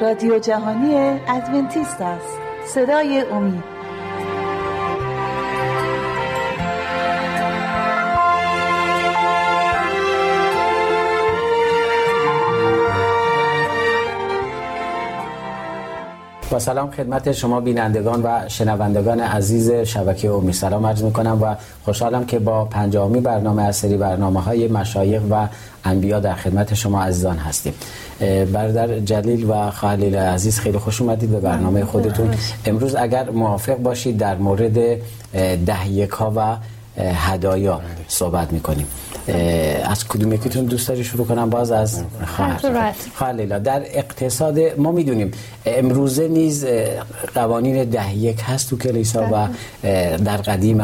رادیو جهانی ادونتیست است. صدای امید. با سلام خدمت شما بینندگان و شنوندگان عزیز شبکه اومی سلام عرض می‌کنم و خوشحالم که با پنجامی برنامه از سری برنامه های مشایخ و انبیا در خدمت شما عزیزان هستیم. برادر جلیل و خلیل عزیز خیلی خوش اومدید به برنامه خودتون. امروز اگر موافق باشید در مورد ده ها و هدایا صحبت می‌کنیم. از کدوم یکیتون دوست داری شروع کنم؟ باز از خواهر در اقتصاد ما می‌دونیم امروزه نیز قوانین ده یک هست تو کلیسا و در قدیم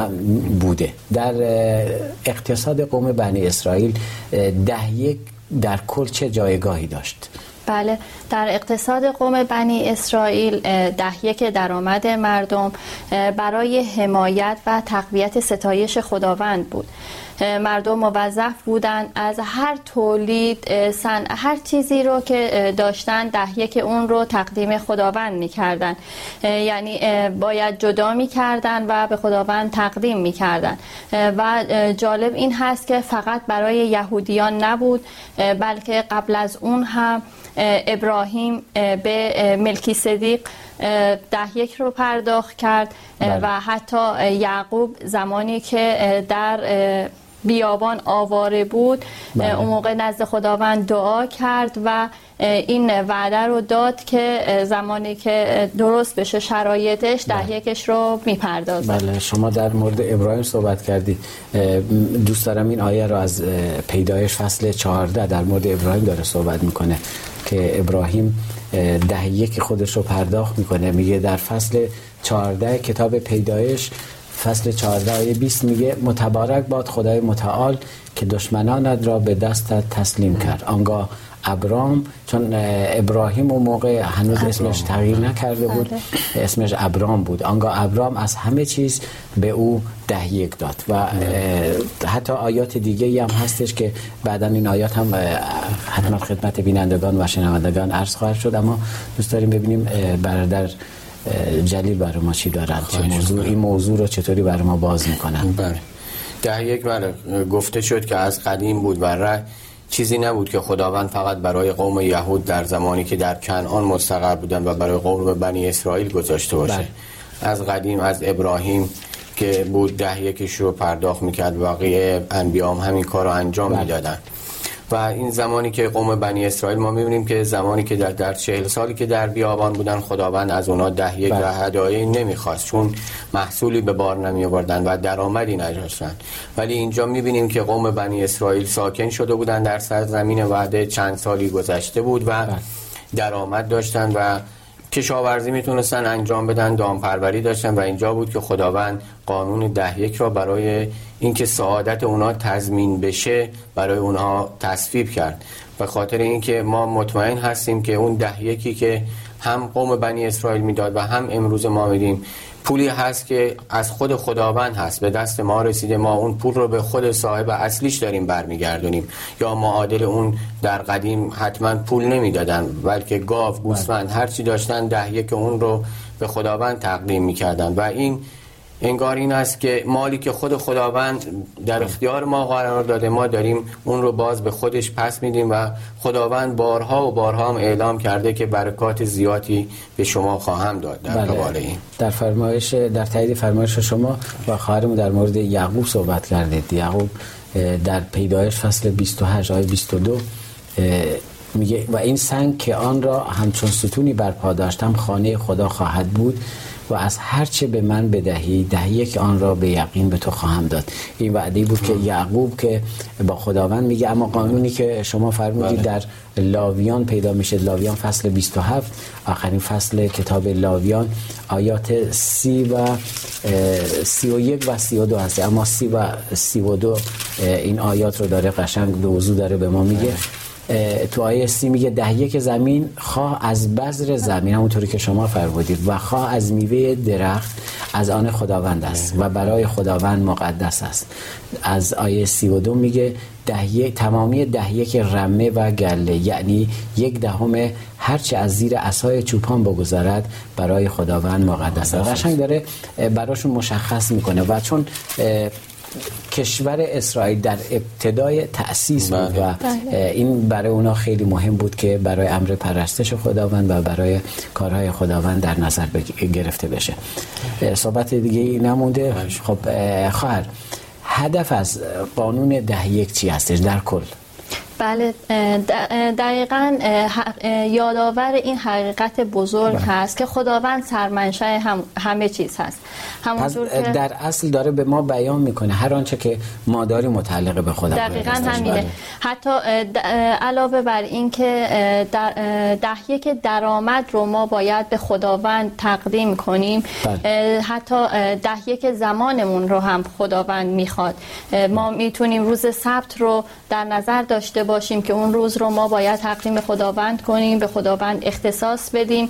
بوده. در اقتصاد قوم بنی اسرائیل ده یک در کل چه جایگاهی داشت. بله در اقتصاد قوم بنی اسرائیل ده یک درآمد مردم برای حمایت و تقویت ستایش خداوند بود. مردم موظف بودن از هر تولید سن هر چیزی رو که داشتن ده یک اون رو تقدیم خداوند می‌کردن یعنی باید جدا می‌کردن و به خداوند تقدیم می‌کردن و جالب این هست که فقط برای یهودیان نبود بلکه قبل از اون هم ابراهیم به ملکی صدیق ده یک رو پرداخت کرد بله. و حتی یعقوب زمانی که در بیابان آواره بود بله. اون موقع نزد خداوند دعا کرد و این وعده رو داد که زمانی که درست بشه شرایطش ده بله. یکش رو می‌پردازه بله شما در مورد ابراهیم صحبت کردید دوست دارم این آیه رو از پیدایش فصل 14 در مورد ابراهیم داره صحبت می‌کنه که ابراهیم ده یک خودش رو پرداخت می‌کنه میگه در فصل 14 کتاب پیدایش فصل 14 آیه 20 میگه متبارک باد خدای متعال که دشمنانت را به دستت تسلیم کرد. آنگاه ابرام چون ابراهیم اون موقع هنوز اسمش تغییر نکرده بود بله. اسمش ابرام بود. آنگاه ابرام از همه چیز به او ده یک داد و حتی آیات دیگه هم هستش که بعدا این آیات هم حتما خدمت بینندگان و شنوندگان عرض خواهد شد. اما دوست داریم ببینیم برادر جلیل برای ما چی دارن چه موضوع؟ این موضوع رو چطوری برای ما باز می‌کنن بله. ده یک بله. گفته شد که از قدیم بود و چیزی نبود که خداوند فقط برای قوم یهود در زمانی که در کنعان مستقر بودن و برای قوم بنی اسرائیل گذاشته باشه بله. از قدیم از ابراهیم که بود ده یکش رو پرداخت می‌کرد. بقیه انبیام همین کار رو انجام بله. می‌دادن و این زمانی که قوم بنی اسرائیل ما می‌بینیم که زمانی که در در چهل سالی که در بیابان بودن خداوند از اونا ده یک و بله. هدایه نمی‌خواست چون محصولی به بار نمی آوردن و درآمدی نداشتن ولی اینجا می‌بینیم که قوم بنی اسرائیل ساکن شده بودن در سرزمین وعده چند سالی گذشته بود و بله. درآمد داشتن و کشاورزی می‌تونستن انجام بدن دامپروری داشتن و اینجا بود که خداوند قانون ده یک را برای اینکه سعادت اونا تضمین بشه برای اونها تصویب کرد. به خاطر اینکه ما مطمئن هستیم که اون ده یکی که هم قوم بنی اسرائیل می‌داد و هم امروز ما میدیم. پولی هست که از خود خداوند هست. به دست ما رسیده. ما اون پول رو به خود صاحب اصلیش داریم برمیگردونیم. یا معادل اون در قدیم حتما پول نمی‌دادن. بلکه گاو گوسفند هر چی داشتن ده یک اون رو به خداوند تقدیم می‌کردن. و این انگار این است که مالی که خود خداوند در اختیار ما قرار داده ما داریم اون رو باز به خودش پس میدیم و خداوند بارها و بارها هم اعلام کرده که برکات زیادی به شما خواهم داد. در بله. این. در فرمایش در تایید فرمایش شما و خواهرمون در مورد یعقوب صحبت کردید. یعقوب در پیدایش فصل 28 آیه 22 میگه و این سنگ که آن را همچون ستونی برپا داشتم خانه خدا خواهد بود و از هر چه به من بدهی ده یک آن را به یقین به تو خواهم داد. این وعده بود که یعقوب که با خداوند میگه اما قانونی که شما فرمودید بله. در لاویان پیدا میشه لاویان فصل 27 آخرین فصل کتاب لاویان آیات سی و سی و یک و سی و دو هست. اما سی و سی و دو این آیات رو داره قشنگ به وضوع داره به ما میگه. تو آیه سی میگه ده یک زمین خواه از بذر زمین همونطوری که شما فرمودید و خواه از میوه درخت از آن خداوند است و برای خداوند مقدس است. از آیه سی و دو میگه ده تمامی ده یک رمه و گله یعنی یک دهم هرچه از زیر اسای چوپان بگذارد برای خداوند مقدس است. قشنگ داره براشون مشخص می‌کنه و چون کشور اسرائیل در ابتدای تأسیس بود و بله. این برای اونا خیلی مهم بود که برای امر پرستش خداوند و برای کارهای خداوند در نظر گرفته بشه صحبت دیگه ای نمونده. خب خواهر هدف از قانون ده یک چی هستش در کل بله دقیقا یادآور این حقیقت بزرگ بله. هست که خداوند سرمنشأ هم همه چیز هست همونطور که در اصل داره به ما بیان می‌کنه هر آنچه که ما داریم متعلق به خدا دقیقا همینه بله. حتی علاوه بر این که دهیه که درآمد رو ما باید به خداوند تقدیم کنیم بله. حتی دهیه که زمانمون رو هم خداوند می‌خواد ما می‌تونیم روز سبت رو در نظر داشته باشیم که اون روز رو ما باید تقدیم خداوند کنیم به خداوند اختصاص بدیم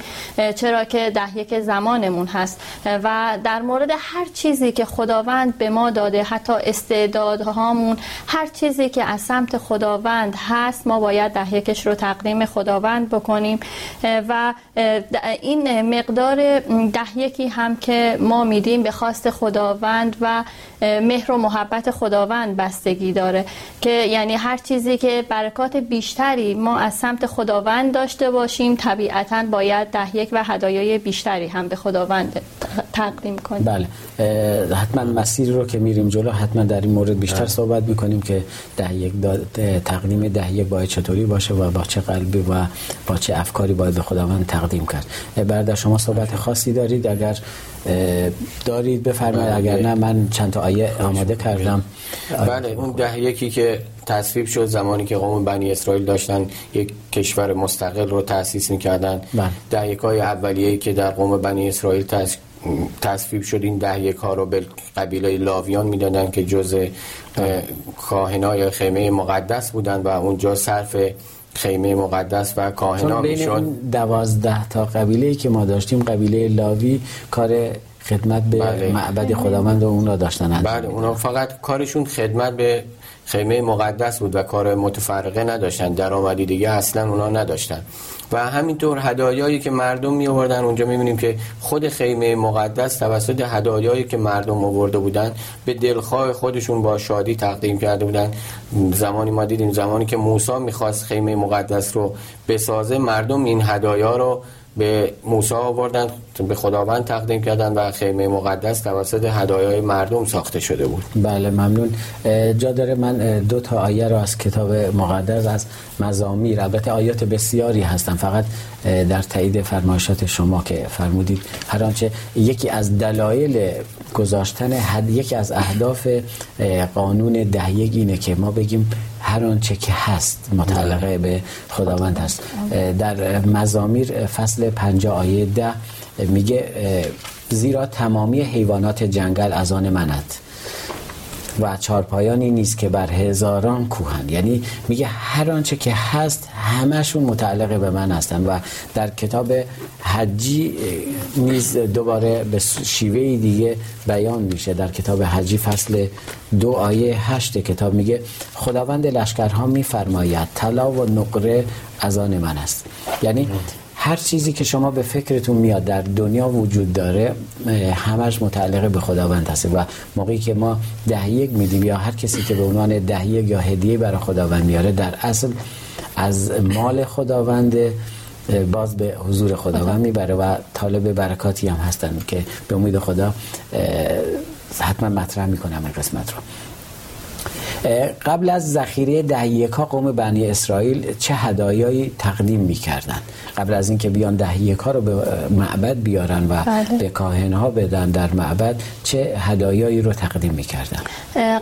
چرا که ده یک زمانمون هست. و در مورد هر چیزی که خداوند به ما داده حتی استعدادهامون هر چیزی که از سمت خداوند هست ما باید ده یکش رو تقدیم خداوند بکنیم. و این مقدار ده یکی هم که ما میدیم به خواست خداوند و مهر و محبت خداوند بستگی داره. که یعنی هر چیزی که برکات بیشتری ما از سمت خداوند داشته باشیم. طبیعتا باید ده یک و هدایای بیشتری هم به خداوند تقدیم کنیم. بله. حتما مسیر رو که میریم جلو حتما در این مورد بیشتر بله. صحبت می‌کنیم که ده یک تقدیم ده یک باید چطوری باشه و با چه قلبی و با چه افکاری باید به خداوند تقدیم کرد. بعد شما صحبت خاصی دارید اگر دارید بفرمایید. اگر نه من چند تا آیه آماده کردم. بله اون ده یکی که تصویب شد زمانی که قوم بنی اسرائیل داشتن یک کشور مستقل رو تأسیس می‌کردن. بله. ده یک های اولیه که در قوم بنی اسرائیل تصویب شد. این ده یک ها رو به قبیله لاویان می‌دادن که جز کاهنای خیمه مقدس بودن و اونجا صرف خیمه مقدس و کاهنا می‌شد. دوازده تا قبیله که ما داشتیم قبیله لاوی کار خدمت به بله. معبد خداوند و اون را داشتن بله اونا فقط کارشون خدمت به خیمه مقدس بود و کار متفرقه نداشتن درآمدی دیگه اصلا اونا نداشتن. و همینطور هدایایی که مردم می آوردن اونجا می‌بینیم که خود خیمه مقدس توسط هدایایی که مردم آورده بودن به دلخواه خودشون با شادی تقدیم کرده بودن. زمانی ما دیدیم زمانی که موسی می‌خواست خیمه مقدس رو بسازه مردم این هدایا رو به موسی آوردن. به خداوند تقدیم کردن و خیمه مقدس توسط هدایای مردم ساخته شده بود. بله ممنون. جا داره من دو تا آیه رو از کتاب مقدس از مزامیر. البته آیات بسیاری هستن. فقط در تایید فرمایشات شما که فرمودید. هر آنچه یکی از دلایل گذاشتن حد یکی از اهداف قانون دهیگ اینه که ما بگیم هر آنچه که هست متعلقه به خداوند هست. در مزامیر فصل 50 آیه ده میگه زیرا تمامی حیوانات جنگل از آن منند و چارپایانی نیست که بر هزاران کوهن یعنی میگه هر آنچه که هست همشون متعلق به من هستن و در کتاب حجی نیز دوباره به شیوه دیگه بیان میشه. در کتاب حجی فصل دو آیه هشت کتاب میگه خداوند لشکرها میفرماید طلا و نقره از آن من است. یعنی هر چیزی که شما به فکرتون میاد در دنیا وجود داره همش متعلق به خداوند هست و موقعی که ما ده یک میدیم یا هر کسی که به عنوان ده یک یا هدیه برای خداوند میاره در اصل از مال خداوند باز به حضور خداوند می‌بره و طالب برکاتی هم هستن که به امید خدا حتما مطرح می‌کنم این قسمت رو. قبل از ذخیره دهیکا قوم بنی اسرائیل چه هدایایی تقدیم می‌کردن قبل از اینکه بیان دهیکا رو به معبد بیارن و بله. به کاهنها بدن در معبد چه هدایایی رو تقدیم می‌کردن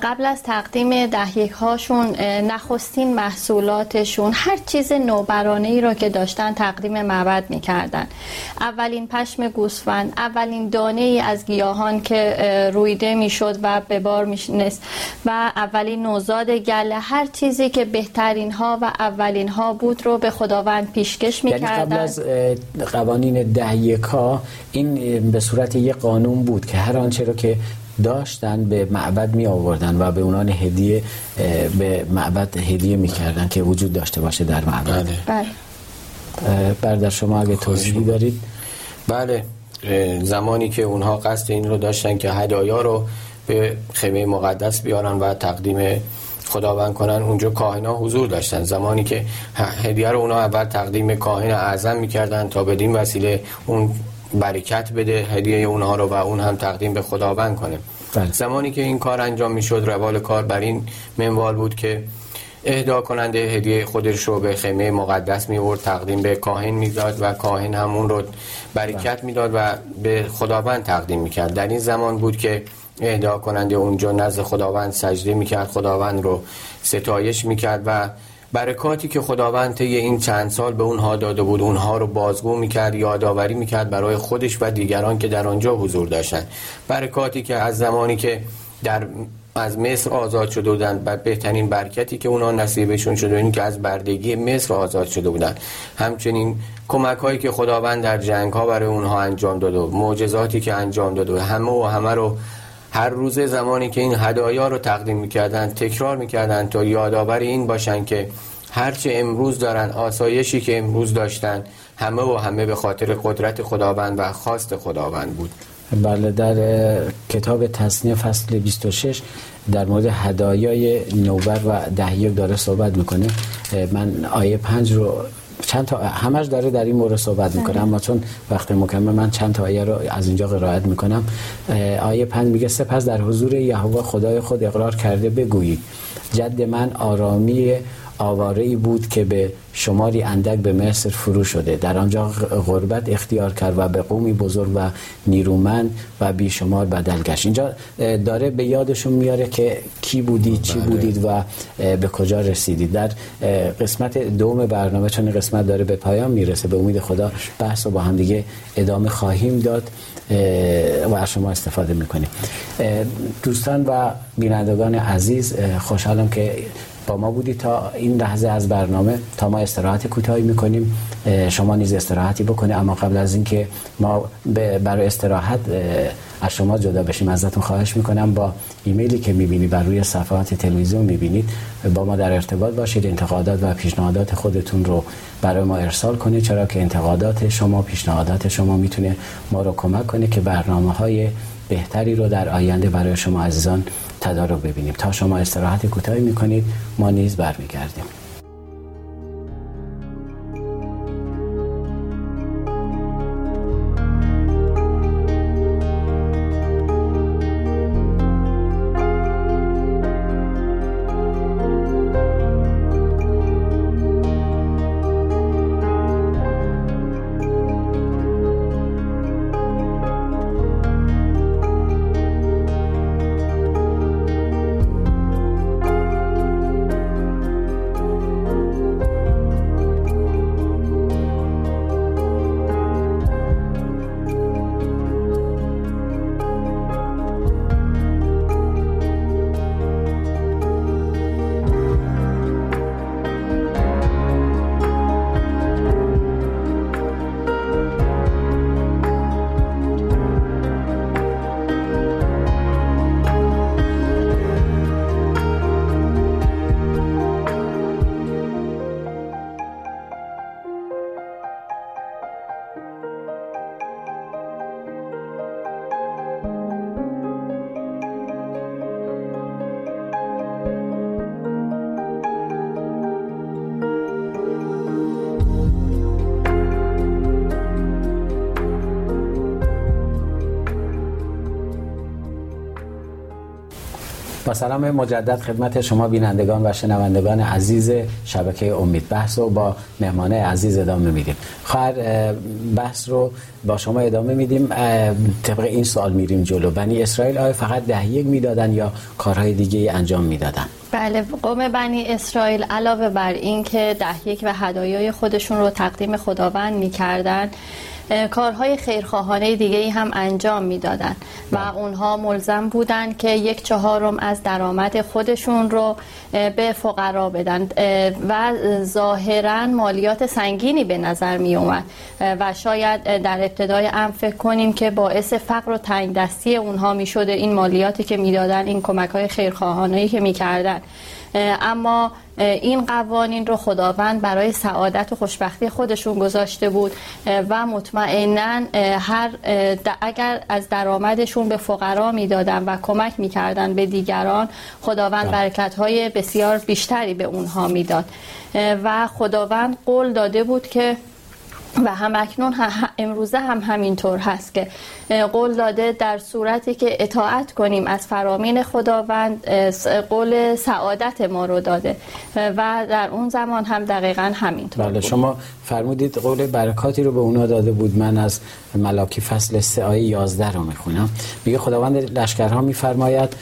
قبل از تقدیم دهیک هاشون نخستین محصولاتشون هر چیز نوبرانه ای رو که داشتن تقدیم معبد می‌کردن. اولین پشم گوسفند اولین دانه ای از گیاهان که رویده می‌شد و به بار میشنست و اولین نوزاد گله هر چیزی که بهترین ها و اولین ها بود رو به خداوند پیشکش یعنی قبل می‌کردن. از قوانین ده یکا این به صورت یک قانون بود که هر آنچه رو که داشتن به معبد می آوردن و به اونان هدیه به معبد هدیه می‌کردن که وجود داشته باشه در معبد. بله. برادر شما اگه توضیحی دارید. بله زمانی که اونها قصد این رو داشتن که هدایا رو به خیمه مقدس بیارن و تقدیم خداوند کنن. اونجا کاهنا حضور داشتن. زمانی که هدیه رو اونها اول تقدیم کاهن اعظم می‌کردن تا بدین وسیله اون برکت بده هدیه اونها رو و اون هم تقدیم به خداوند کنه. بله. زمانی که این کار انجام می‌شد روال کار بر این منوال بود که اهدا کننده هدیه خودش رو به خیمه مقدس میورد تقدیم به کاهن می‌داد و کاهن همون رو برکت می‌داد و به خداوند تقدیم می‌کرد. در این زمان بود که اهدا کننده اونجا نزد خداوند سجده می‌کرد. خداوند رو ستایش می‌کرد و برکاتی که خداوند طی این چند سال به اونها داده بود اونها رو بازگو می‌کرد یادآوری می‌کرد برای خودش و دیگران که در آنجا حضور داشتن برکاتی که از زمانی که در از مصر آزاد شده بودن و بهترین برکتی که اونا نصیبشون شده این که از بردگی مصر آزاد شده بودن همچنین کمک هایی که خداوند در جنگ ها برای اونها انجام داده معجزاتی که انجام داده همه و همه رو هر روزه زمانی که این هدایا رو تقدیم می‌کردن تکرار می‌کردن تا یادآور این باشن که هرچه امروز دارن آسایشی که امروز داشتن همه و همه به خاطر قدرت خداوند و خواست خداوند بود. بله در کتاب تصنیه فصل 26 در مورد هدایای نوبر و دهیک داره صحبت می‌کنه. من آیه پنج رو چند تا همش داره در این مورد صحبت می‌کنه. اما چون وقت مکمل من چند تا آیه رو از اینجا قرائت می‌کنم. آیه پنج میگه سپس در حضور یهوه خدای خود اقرار کرده بگویید جد من آرامی آواره ای بود که به شماری اندک به مصر فرو شده. در آنجا غربت اختیار کرد و به قومی بزرگ و نیرومند و بیشمار بدل گشت. اینجا داره به یادشون میاره که کی بودید چی بودید و به کجا رسیدید. در قسمت دوم برنامه چون قسمت داره به پایان می‌رسه به امید خدا بحث رو با هم دیگه ادامه خواهیم داد و از شما استفاده می‌کنیم. دوستان و بینندگان عزیز خوشحالم که با ما بودی تا این لحظه از برنامه تا ما استراحت کوتاهی می‌کنیم. شما نیز استراحتی بکنید اما قبل از اینکه ما برای استراحت از شما جدا بشیم. ازتون خواهش می‌کنم با ایمیلی که می‌بینی بر روی صفحات تلویزیون می‌بینید با ما در ارتباط باشید. انتقادات و پیشنهادات خودتون رو برای ما ارسال کنید. چرا که انتقادات شما پیشنهادات شما می‌تونه ما رو کمک کنه که برنامه های بهتری رو در آینده برای شما عزیزان تدارک ببینیم. تا شما استراحت کوتاهی می‌کنید ما نیز برمیگردیم. با سلام مجدد خدمت شما بینندگان و شنوندگان عزیز شبکه امید. بحث رو با مهمانه عزیز ادامه میدیم. خواهر اه، بحث رو با شما ادامه میدیم. طبق این سوال میریم جلو. بنی اسرائیل آیا فقط ده یک می‌دادن یا کارهای دیگه انجام می‌دادن؟ بله قوم بنی اسرائیل علاوه بر این که ده یک و هدایای خودشون رو تقدیم خداوند می‌کردن کارهای خیرخواهانه دیگه ای هم انجام می‌دادن. و بله. اونها ملزم بودن که یک چهارم از درآمد خودشون رو به فقرا بدن. و ظاهرا مالیات سنگینی به نظر می اومد و شاید در ابتدای ام فکر کنیم که باعث فقر و تنگ دستی اونها می شده این مالیاتی که می‌دادن این کمک های خیرخواهانه که می‌کردن. اما این قوانین رو خداوند برای سعادت و خوشبختی خودشون گذاشته بود و مطمئنا هر اگر از درآمدشون به فقرا می‌دادن و کمک می‌کردن به دیگران خداوند بله. برکت های بسیار بیشتری به اونها می‌داد و خداوند قول داده بود که و هم اکنون امروزه هم همینطور هست که قول داده در صورتی که اطاعت کنیم از فرامین خداوند قول سعادت ما رو داده. و در اون زمان هم دقیقا همینطور. بله شما فرمودید قول برکاتی رو به اونا داده بود. من از ملاکی فصل 3 آیه 11 رو می‌خونم. میگه خداوند لشکرها میفرماید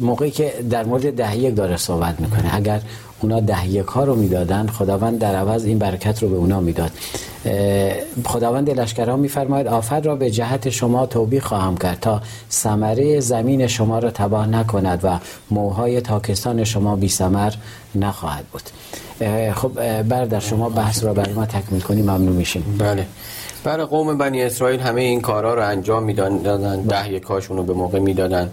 موقعی که در مورد ده داره صحبت می‌کنه. اگر اونا ده ها رو می‌دادن خداوند در عوض این برکت رو به اونا می‌داد. خداوند لشکرها میفرماید آفر را به جهت شما توبی خواهم کرد تا ثمره زمین شما را تباه نکند و موهای تاکستان شما بی ثمر نخواهد بود. خب بردر شما بحث را برای ما تکمیل کنیم ممنون میشیم. بله. برای قوم بنی اسرائیل همه این کارا رو انجام می‌دادن ده یکاشون رو به موقع می‌دادن.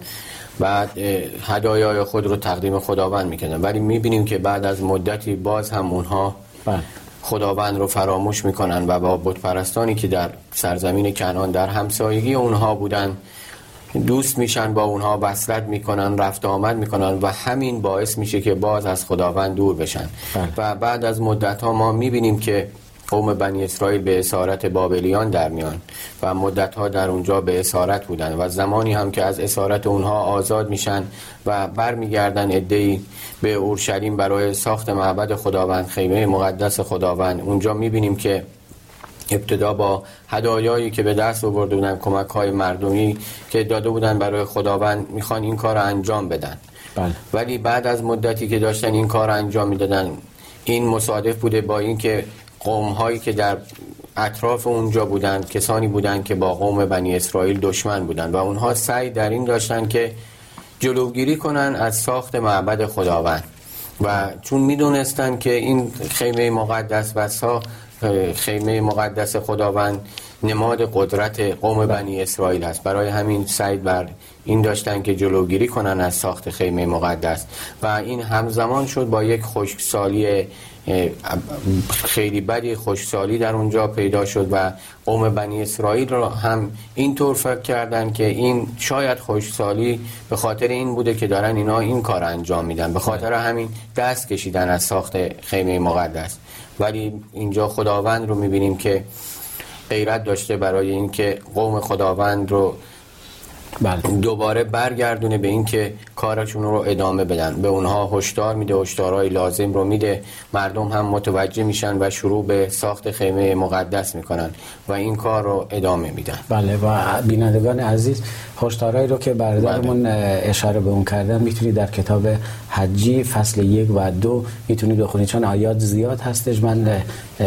بعد هدایای خود رو تقدیم خداوند می‌کنن ولی می‌بینیم که بعد از مدتی باز هم اونها بله. خداوند رو فراموش می‌کنن و با بتپرستانی که در سرزمین کنان در همسایگی اونها بودن دوست میشن با اونها وصلت می‌کنن رفت آمد می‌کنن و همین باعث میشه که باز از خداوند دور بشن بله. و بعد از مدت ها ما می‌بینیم که قوم بنی اسرائیل به اسارت بابلیان در میان و مدت ها در اونجا به اسارت بودن و زمانی هم که از اسارت اونها آزاد میشن و برمیگردن ادهی به اورشلیم برای ساخت معبد خداوند خیمه مقدس خداوند اونجا می‌بینیم که ابتدا با هدایایی که به دست آورده بودن کمک های مردمی که داده بودن برای خداوند می‌خوان این کار رو انجام بدن بله. ولی بعد از مدتی که داشتن این کار رو انجام می‌دادن این مصادف بوده با اینکه قوم هایی که در اطراف اونجا بودند کسانی بودند که با قوم بنی اسرائیل دشمن بودند و اونها سعی در این داشتن که جلوگیری کنن از ساخت معبد خداوند. و چون می‌دونستن که این خیمه مقدس و سا خیمه مقدس خداوند نماد قدرت قوم بنی اسرائیل است. برای همین سعی بر این داشتن که جلوگیری کنن از ساخت خیمه مقدس. و این همزمان شد با یک خشکسالی خیلی بدی خوشسالی در اونجا پیدا شد و قوم بنی اسرائیل را هم اینطور فکر کردن که این شاید خوشسالی به خاطر این بوده که دارن اینا این کار انجام میدن. به خاطر همین دست کشیدن از ساخت خیمه مقدس. ولی اینجا خداوند رو می‌بینیم که غیرت داشته برای اینکه قوم خداوند رو بله. دوباره برگردونه به اینکه کارشون رو ادامه بدن. به اونها هشدار میده هشدارهای لازم رو میده. مردم هم متوجه میشن و شروع به ساخت خیمه مقدس می‌کنن و این کار رو ادامه میدن. بله و بینندگان عزیز هشدارهایی رو که برادرمون بله. اشاره به اون کردن می‌تونید در کتاب حجی فصل یک و دو می‌تونید بخونید. چون آیات زیاد هستش من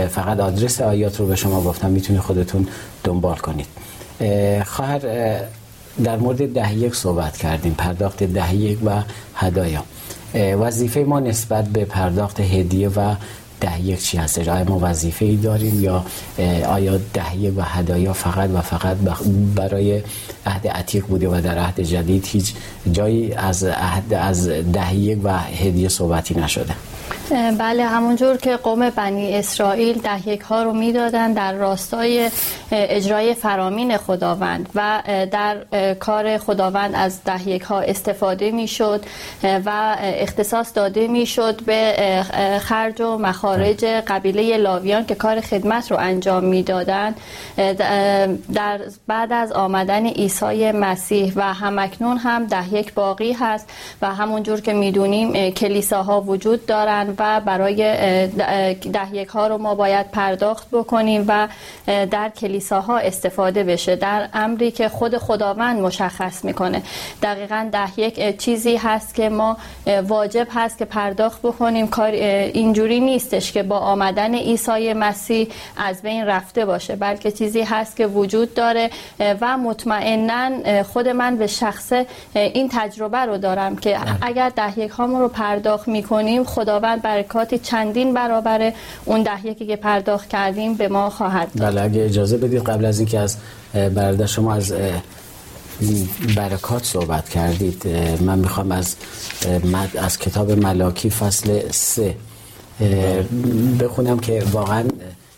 فقط آدرس آیات رو به شما گفتم. می‌تونید خودتون دنبال کنید. خواهر در مورد ده یک صحبت کردیم پرداخت ده یک و هدایا. وظیفه ما نسبت به پرداخت هدیه و ده یک چی هستش؟ آیا ما وظیفه ای داریم یا آیا ده یک و هدایا فقط و فقط برای عهد عتیق بوده و در عهد جدید هیچ جایی از عهد از ده یک و هدیه صحبتی نشده؟ بله همونجور که قوم بنی اسرائیل دهیک ها رو می‌دادن در راستای اجرای فرامین خداوند و در کار خداوند از دهیک ها استفاده می‌شد و اختصاص داده می‌شد به خرج و مخارج قبیله لاویان که کار خدمت رو انجام می‌دادند. در بعد از آمدن عیسی مسیح و همکنون هم دهیک باقی هست و همونجور که می‌دونیم کلیساها وجود دارند و برای ده یک ها رو ما باید پرداخت بکنیم و در کلیساها استفاده بشه. در امری که خود خداوند مشخص می‌کنه. دقیقا ده یک چیزی هست که ما واجب هست که پرداخت بکنیم. کار اینجوری نیستش که با آمدن عیسی مسیح از بین رفته باشه. بلکه چیزی هست که وجود داره و مطمئنا خود من به شخص این تجربه رو دارم که بله. اگر ده یک رو پرداخت می‌کنیم خداوند برکاتی چندین برابر اون ده یکی که پرداخت کردیم به ما خواهد داد. بله اگه اجازه بدید قبل از اینکه از برادر شما از برکات صحبت کردید من می‌خوام از از کتاب ملاکی فصل سه بخونم که واقعا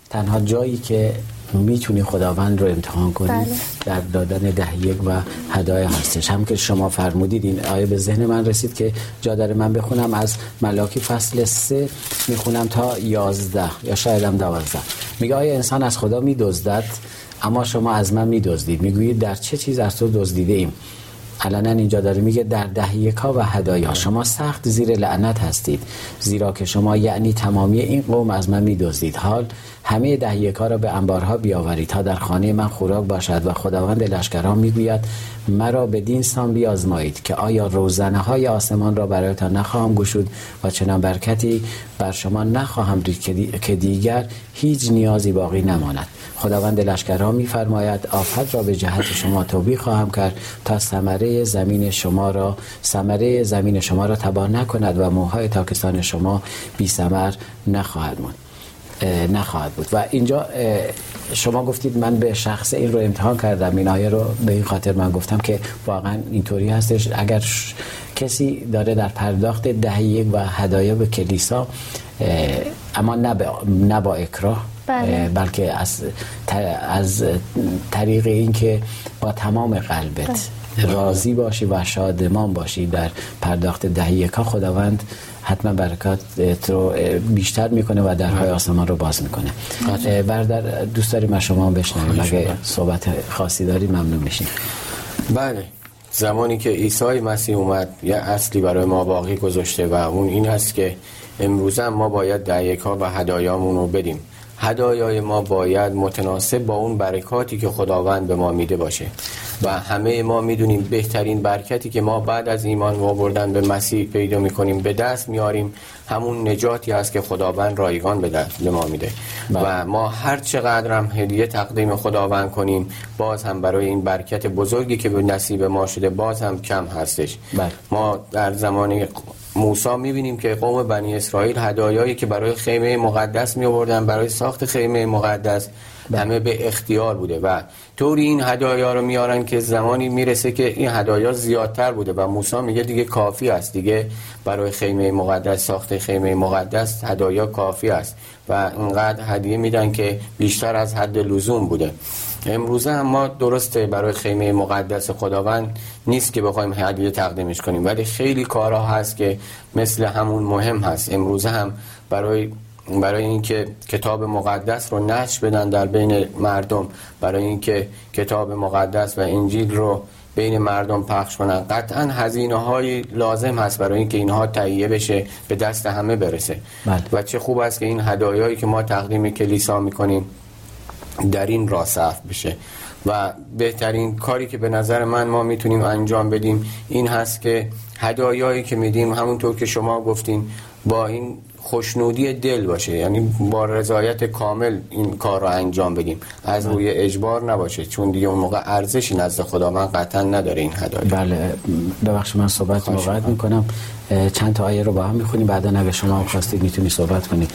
تنها جایی که می‌تونی خداوند رو امتحان کنی بله. در دادن ده یک و هدایای هستش. هم که شما فرمودید این آیه به ذهن من رسید که جا داره من بخونم. از ملاکی فصل سه می‌خونم تا یازده یا شاید هم دوازده. میگه آیا انسان از خدا میدزدد؟ اما شما از من میدزدید. می‌گویید در چه چیز از تو دزدیده ایم؟ علنا اینجا داره میگه در دهیکا و هدایا شما سخت زیر لعنت هستید. زیرا که شما یعنی تمامی این قوم از من میدزدید. حال همه دهیکا را به انبارها بیاورید تا در خانه من خوراک باشد و خداوند لشکران می‌گوید مرا به دین سان بیازمایید که آیا روزنه های آسمان را برایتان نخواهم گشود و چنان برکتی بر شما نخواهم رید که دیگر هیچ نیازی باقی نماند. خداوند لشکرها میفرماید آفت را به جهت شما توبی خواهم کرد تا ثمره زمین شما را ثمره زمین شما را تباه نکند و موهای تاکستان شما بی ثمر نخواهد ماند. نخواهد بود و اینجا شما گفتید من به شخص این رو امتحان کردم این آیه رو به این خاطر من گفتم که واقعا اینطوری هستش اگر کسی داره در پرداخت دهیه و هدایا به کلیسا اما نه با اکراه بله. بلکه از از طریق اینکه با تمام قلبت بله. راضی باشی و شادمان باشی در پرداخت دهیکا خداوند حتما برکات رو بیشتر می‌کنه و درهای بله. آسمان رو باز می‌کنه. بردر دوست داریم از شما بشنویم. اگه صحبت خاصی داری ممنون میشیم. بله. زمانی که عیسی مسیح اومد یه اصلی برای ما باقی گذاشته و اون این هست که امروز ما باید دهیکا و هدایامون رو بدیم. هدایای ما باید متناسب با اون برکاتی که خداوند به ما میده باشه و همه ما می‌دونیم بهترین برکتی که ما بعد از ایمان بردن به مسیح پیدا می‌کنیم به دست میاریم همون نجاتی هست که خداوند رایگان به دست به ما میده بله. و ما هر چقدر هم هدیه تقدیم خداوند کنیم باز هم برای این برکت بزرگی که به نصیب ما شده باز هم کم هستش بله. ما در زمان موسی می‌بینیم که قوم بنی اسرائیل هدایایی که برای خیمه مقدس می آوردن برای ساخت خیمه مقدس همه به اختیار بوده و طوری این هدایا رو میارن که زمانی می‌رسه که این هدایا زیادتر بوده و موسی میگه دیگه کافی است دیگه برای خیمه مقدس ساخت خیمه مقدس هدایا کافی است و انقدر هدیه میدن که بیشتر از حد لزوم بوده. امروزه هم ما درسته برای خیمه مقدس خداوند نیست که بخوایم هدیه تقدیمش کنیم ولی خیلی کارها هست که مثل همون مهم هست. امروزه هم برای برای اینکه کتاب مقدس رو نشر بدن در بین مردم برای اینکه کتاب مقدس و انجیل رو بین مردم پخش کنن. قطعا هزینه های لازم هست برای اینکه اینها تهیه بشه به دست همه برسه. بله. و چه خوب است که این هدایایی که ما تقدیم کلیسا می‌کنیم در این راه صرف بشه. و بهترین کاری که به نظر من ما می‌تونیم انجام بدیم این هست که هدایایی که میدیم همونطور که شما گفتین با این خوشنودی دل باشه. یعنی با رضایت کامل این کار رو انجام بدیم. از روی اجبار نباشه چون دیگه اون موقع ارزشی نزد خدا من قطعا نداره این هدایت بله ببخشید من صحبت موقعت می‌کنم. چند تا آیه رو با هم می‌خونیم بعدا اگه شما خواستید می‌تونی صحبت کنید.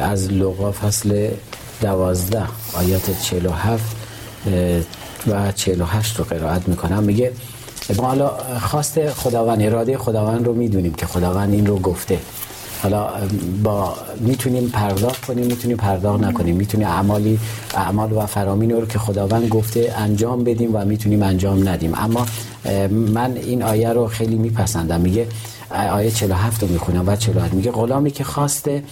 از لغا فصل دوازده آیات 47 و 48 رو قرائت می‌کنم. میگه ما حالا خواست خداوند اراده خداوند رو می‌دونیم که خداوند این رو گفته. حالا با می‌تونیم پرداخت کنیم می‌تونیم پرداخت نکنیم. می‌تونیم اعمالی اعمال و فرامین رو که خداوند گفته انجام بدیم و می‌تونیم انجام ندیم. اما من این آیه رو خیلی میپسندم. میگه آیه 47 رو می‌خونم و 48 میگه غلامی که خواسته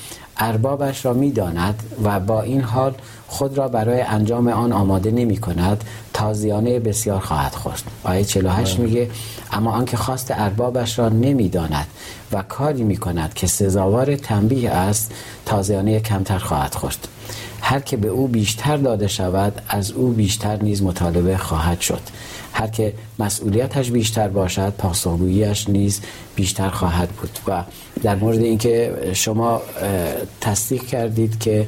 اربابش را می‌داند و با این حال خود را برای انجام آن آماده نمی کند تازیانه بسیار خواهد خورد. آیه 48 میگه اما آنکه خواست اربابش را نمی‌داند و کاری می کند که سزاوار تنبیه است تازیانه کمتر خواهد خورد. هر که به او بیشتر داده شود از او بیشتر نیز مطالبه خواهد شد. هر که مسئولیتش بیشتر باشد پاسخگوییش نیز بیشتر خواهد بود. و در مورد اینکه شما تصدیق کردید که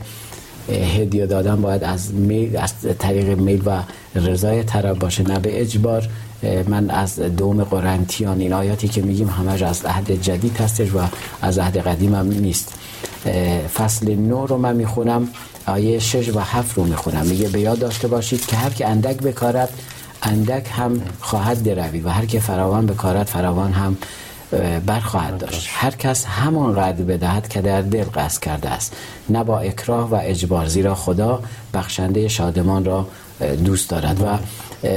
هدیه دادن باید از میل از طریق میل و رضای طرف باشه نه به اجبار. من از دوم قرنتیان این آیاتی که میگیم همش از عهد جدید هستش و از عهد قدیم هم نیست. فصل نو رو من می‌خونم آیه 6 و 7 رو می‌خونم. میگه به یاد داشته باشید که هر که اندک بکارد اندک هم خواهد دروی و هر که فراوان بکارد فراوان هم برخواهد داشت. هر کس همان قدر بدهد که در دل قصد کرده است. نه با اکراه و اجبار زیرا خدا بخشنده شادمان را دوست دارد و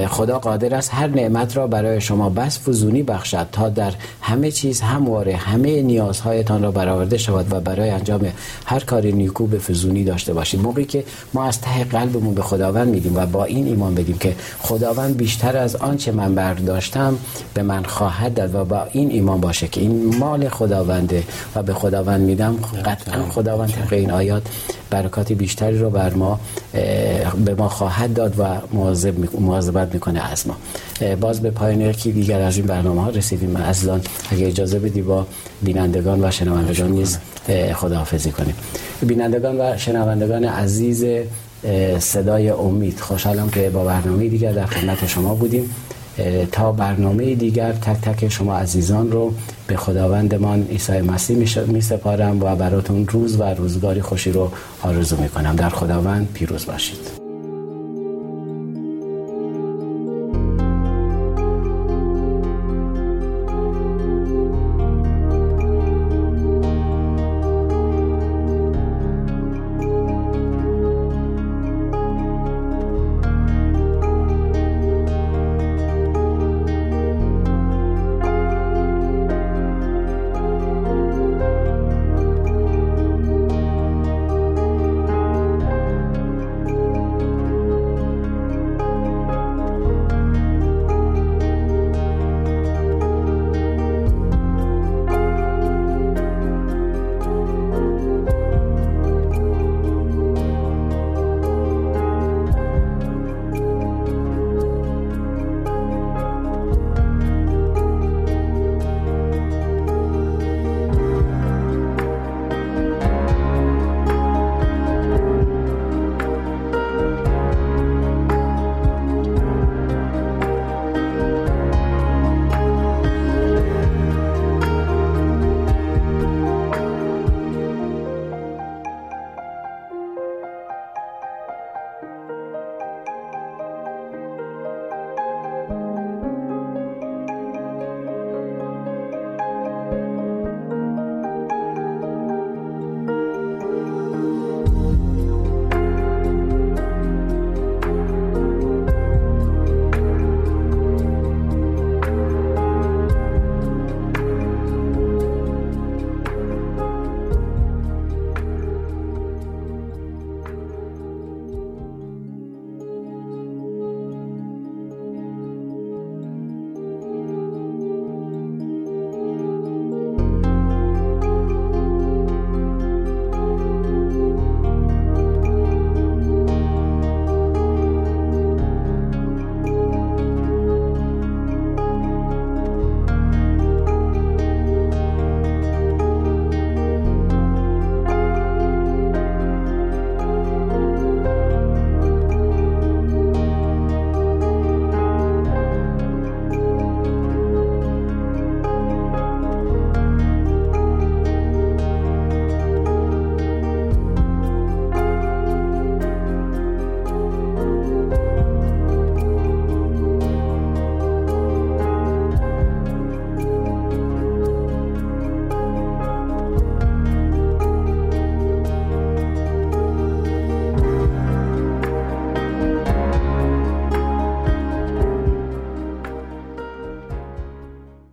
خدا قادر است هر نعمت را برای شما بس فزونی بخشد تا در همه چیز همواره همه نیازهایتان را برآورده شود و برای انجام هر کاری نیکو به فزونی داشته باشید موقعی که ما از ته قلبمون به خداوند میدیم و با این ایمان بدیم که خداوند بیشتر از آنچه من برداشتم به من خواهد داد و با این ایمان باشه که این مال خداونده و به خداوند میدم. قطعا خداوند طبق این آیات برکات بیشتری رو بر ما به ما خواهد داد و مواظبت می‌کنه از ما. باز به پایان یکی دیگر از این برنامه ها رسیدیم. عزیزان اگه اجازه بدی با بینندگان و شنوندگان نیز خداحافظی کنیم. بینندگان و شنوندگان عزیز صدای امید خوشحالم که با برنامه دیگر در خدمت شما بودیم. تا برنامه دیگر تک تک شما عزیزان رو به خداوندمان عیسی مسیح می سپارم و براتون روز و روزگاری خوشی رو آرزو می کنم در خداوند پیروز باشید.